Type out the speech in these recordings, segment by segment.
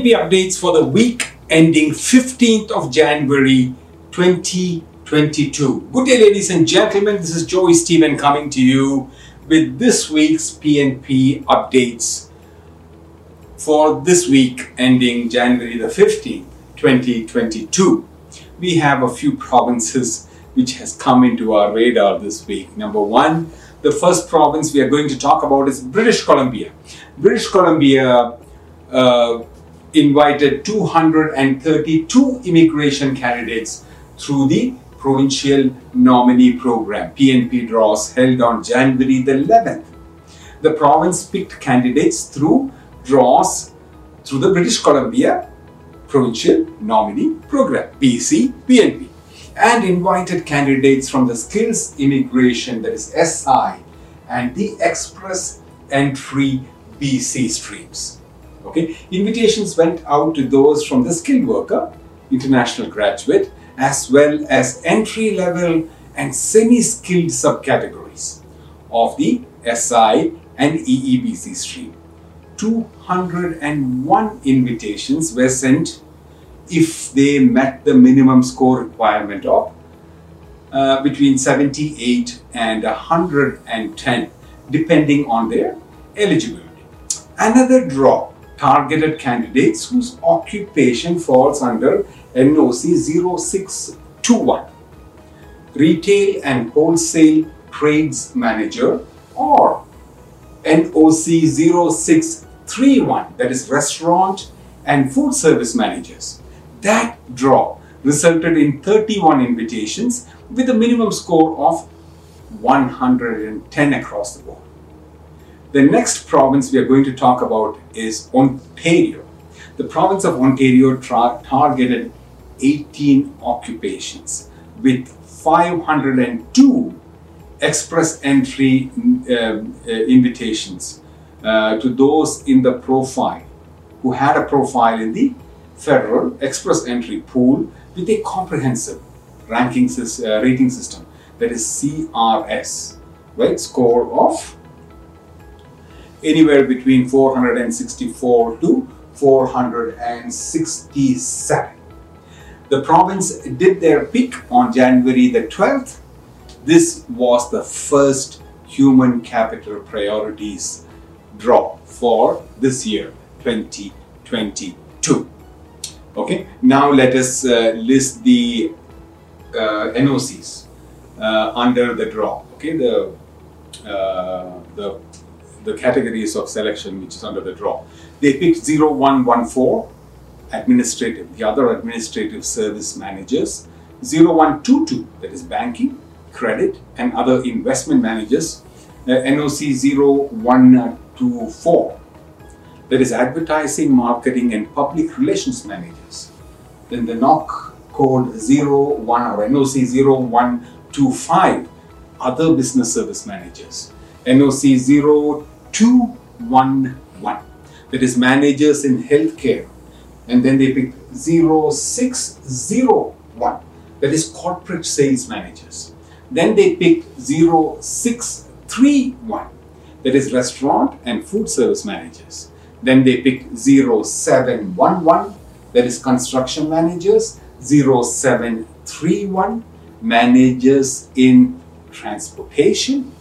PNP updates for the week ending 15th of January 2022. Good day, ladies and gentlemen. This is Joey Stephen coming to you with this week's PNP updates for this week ending January the 15th, 2022. We have a few provinces which has come into our radar this week. Number one, the first province we are going to talk about is British Columbia. British Columbia uh, invited 232 immigration candidates through the provincial nominee program PNP draws held on January the 11th. The province picked candidates through draws through the British Columbia provincial nominee program BC PNP and invited candidates from the skills immigration that is SI and the express entry BC streams. Okay, invitations went out to those from the skilled worker, international graduate, as well as entry level and semi skilled subcategories of the SI and EEBC stream. 201 invitations were sent if they met the minimum score requirement of uh, between 78 and 110, depending on their eligibility. Another draw targeted candidates whose occupation falls under NOC 0621, Retail and Wholesale Trades Manager, or NOC 0631, that is Restaurant and Food Service Managers. That draw resulted in 31 invitations with a minimum score of 110 across the board. The next province we are going to talk about is Ontario. The province of Ontario targeted 18 occupations with 502 express entry uh, uh, invitations uh, to those in the profile who had a profile in the federal express entry pool with a comprehensive ranking uh, rating system that is CRS, right? Score of anywhere between 464 to 467. The province did their peak on January the 12th. This was the first human capital priorities draw for this year 2022. Okay, now let us uh, list the uh, NOCs uh, under the draw. Okay, the uh, the the categories of selection which is under the draw. They picked 0114 administrative, the other administrative service managers, 0122 that is banking, credit and other investment managers, uh, NOC 0124 that is advertising, marketing and public relations managers. Then the NOC code 01 or NOC 0125 other business service managers. NOC 0211 that is managers in healthcare. And then they pick 0601 that is corporate sales managers. Then they pick 0631 that is restaurant and food service managers. Then they pick 0711 that is construction managers. 0731 managers in transportation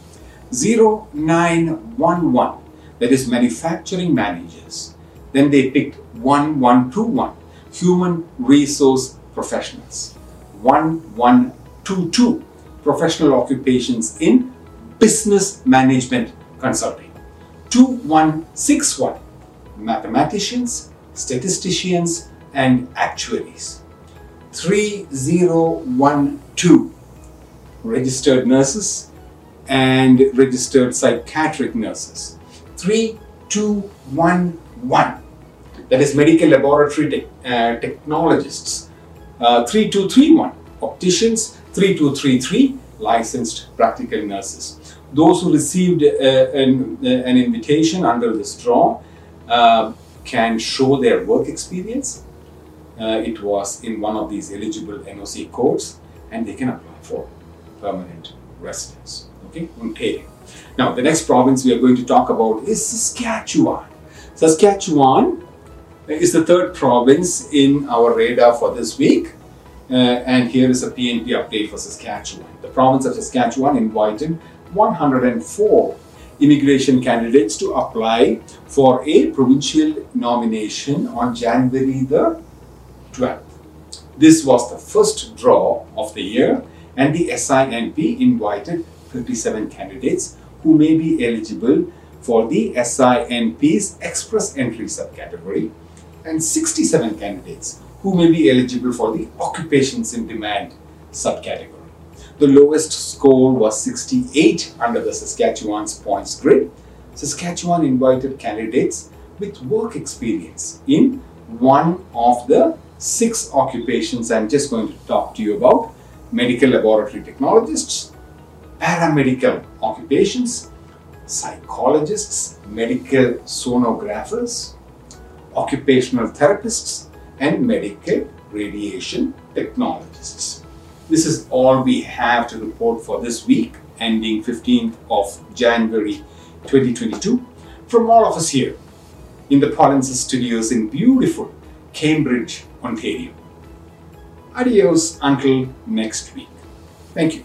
0911, that is manufacturing managers. Then they picked 1121, human resource professionals. 1122, professional occupations in business management consulting. 2161, mathematicians, statisticians, and actuaries. 3012, registered nurses, and registered psychiatric nurses. 3211, that is medical laboratory te- uh, technologists. Uh, 3231, opticians. 3233, licensed practical nurses. Those who received uh, an, uh, an, invitation under this draw uh, can show their work experience. Uh, it was in one of these eligible NOC codes and they can apply for permanent residence. Okay, Ontario. Now, the next province we are going to talk about is Saskatchewan. Saskatchewan is the third province in our radar for this week. Uh, and here is a PNP update for Saskatchewan. The province of Saskatchewan invited 104 immigration candidates to apply for a provincial nomination on January the 12th. This was the first draw of the year, and the SINP invited 57 candidates who may be eligible for the SINP's Express Entry subcategory and 67 candidates who may be eligible for the Occupations in Demand subcategory. The lowest score was 68 under the Saskatchewan's points grid. Saskatchewan invited candidates with work experience in one of the six occupations I'm just going to talk to you about medical laboratory technologists, paramedical occupations, psychologists, medical sonographers, occupational therapists, and medical radiation technologists. This is all we have to report for this week, ending 15th of January 2022. From all of us here in the Polinsys studios in beautiful Cambridge, Ontario. Adios until next week. Thank you.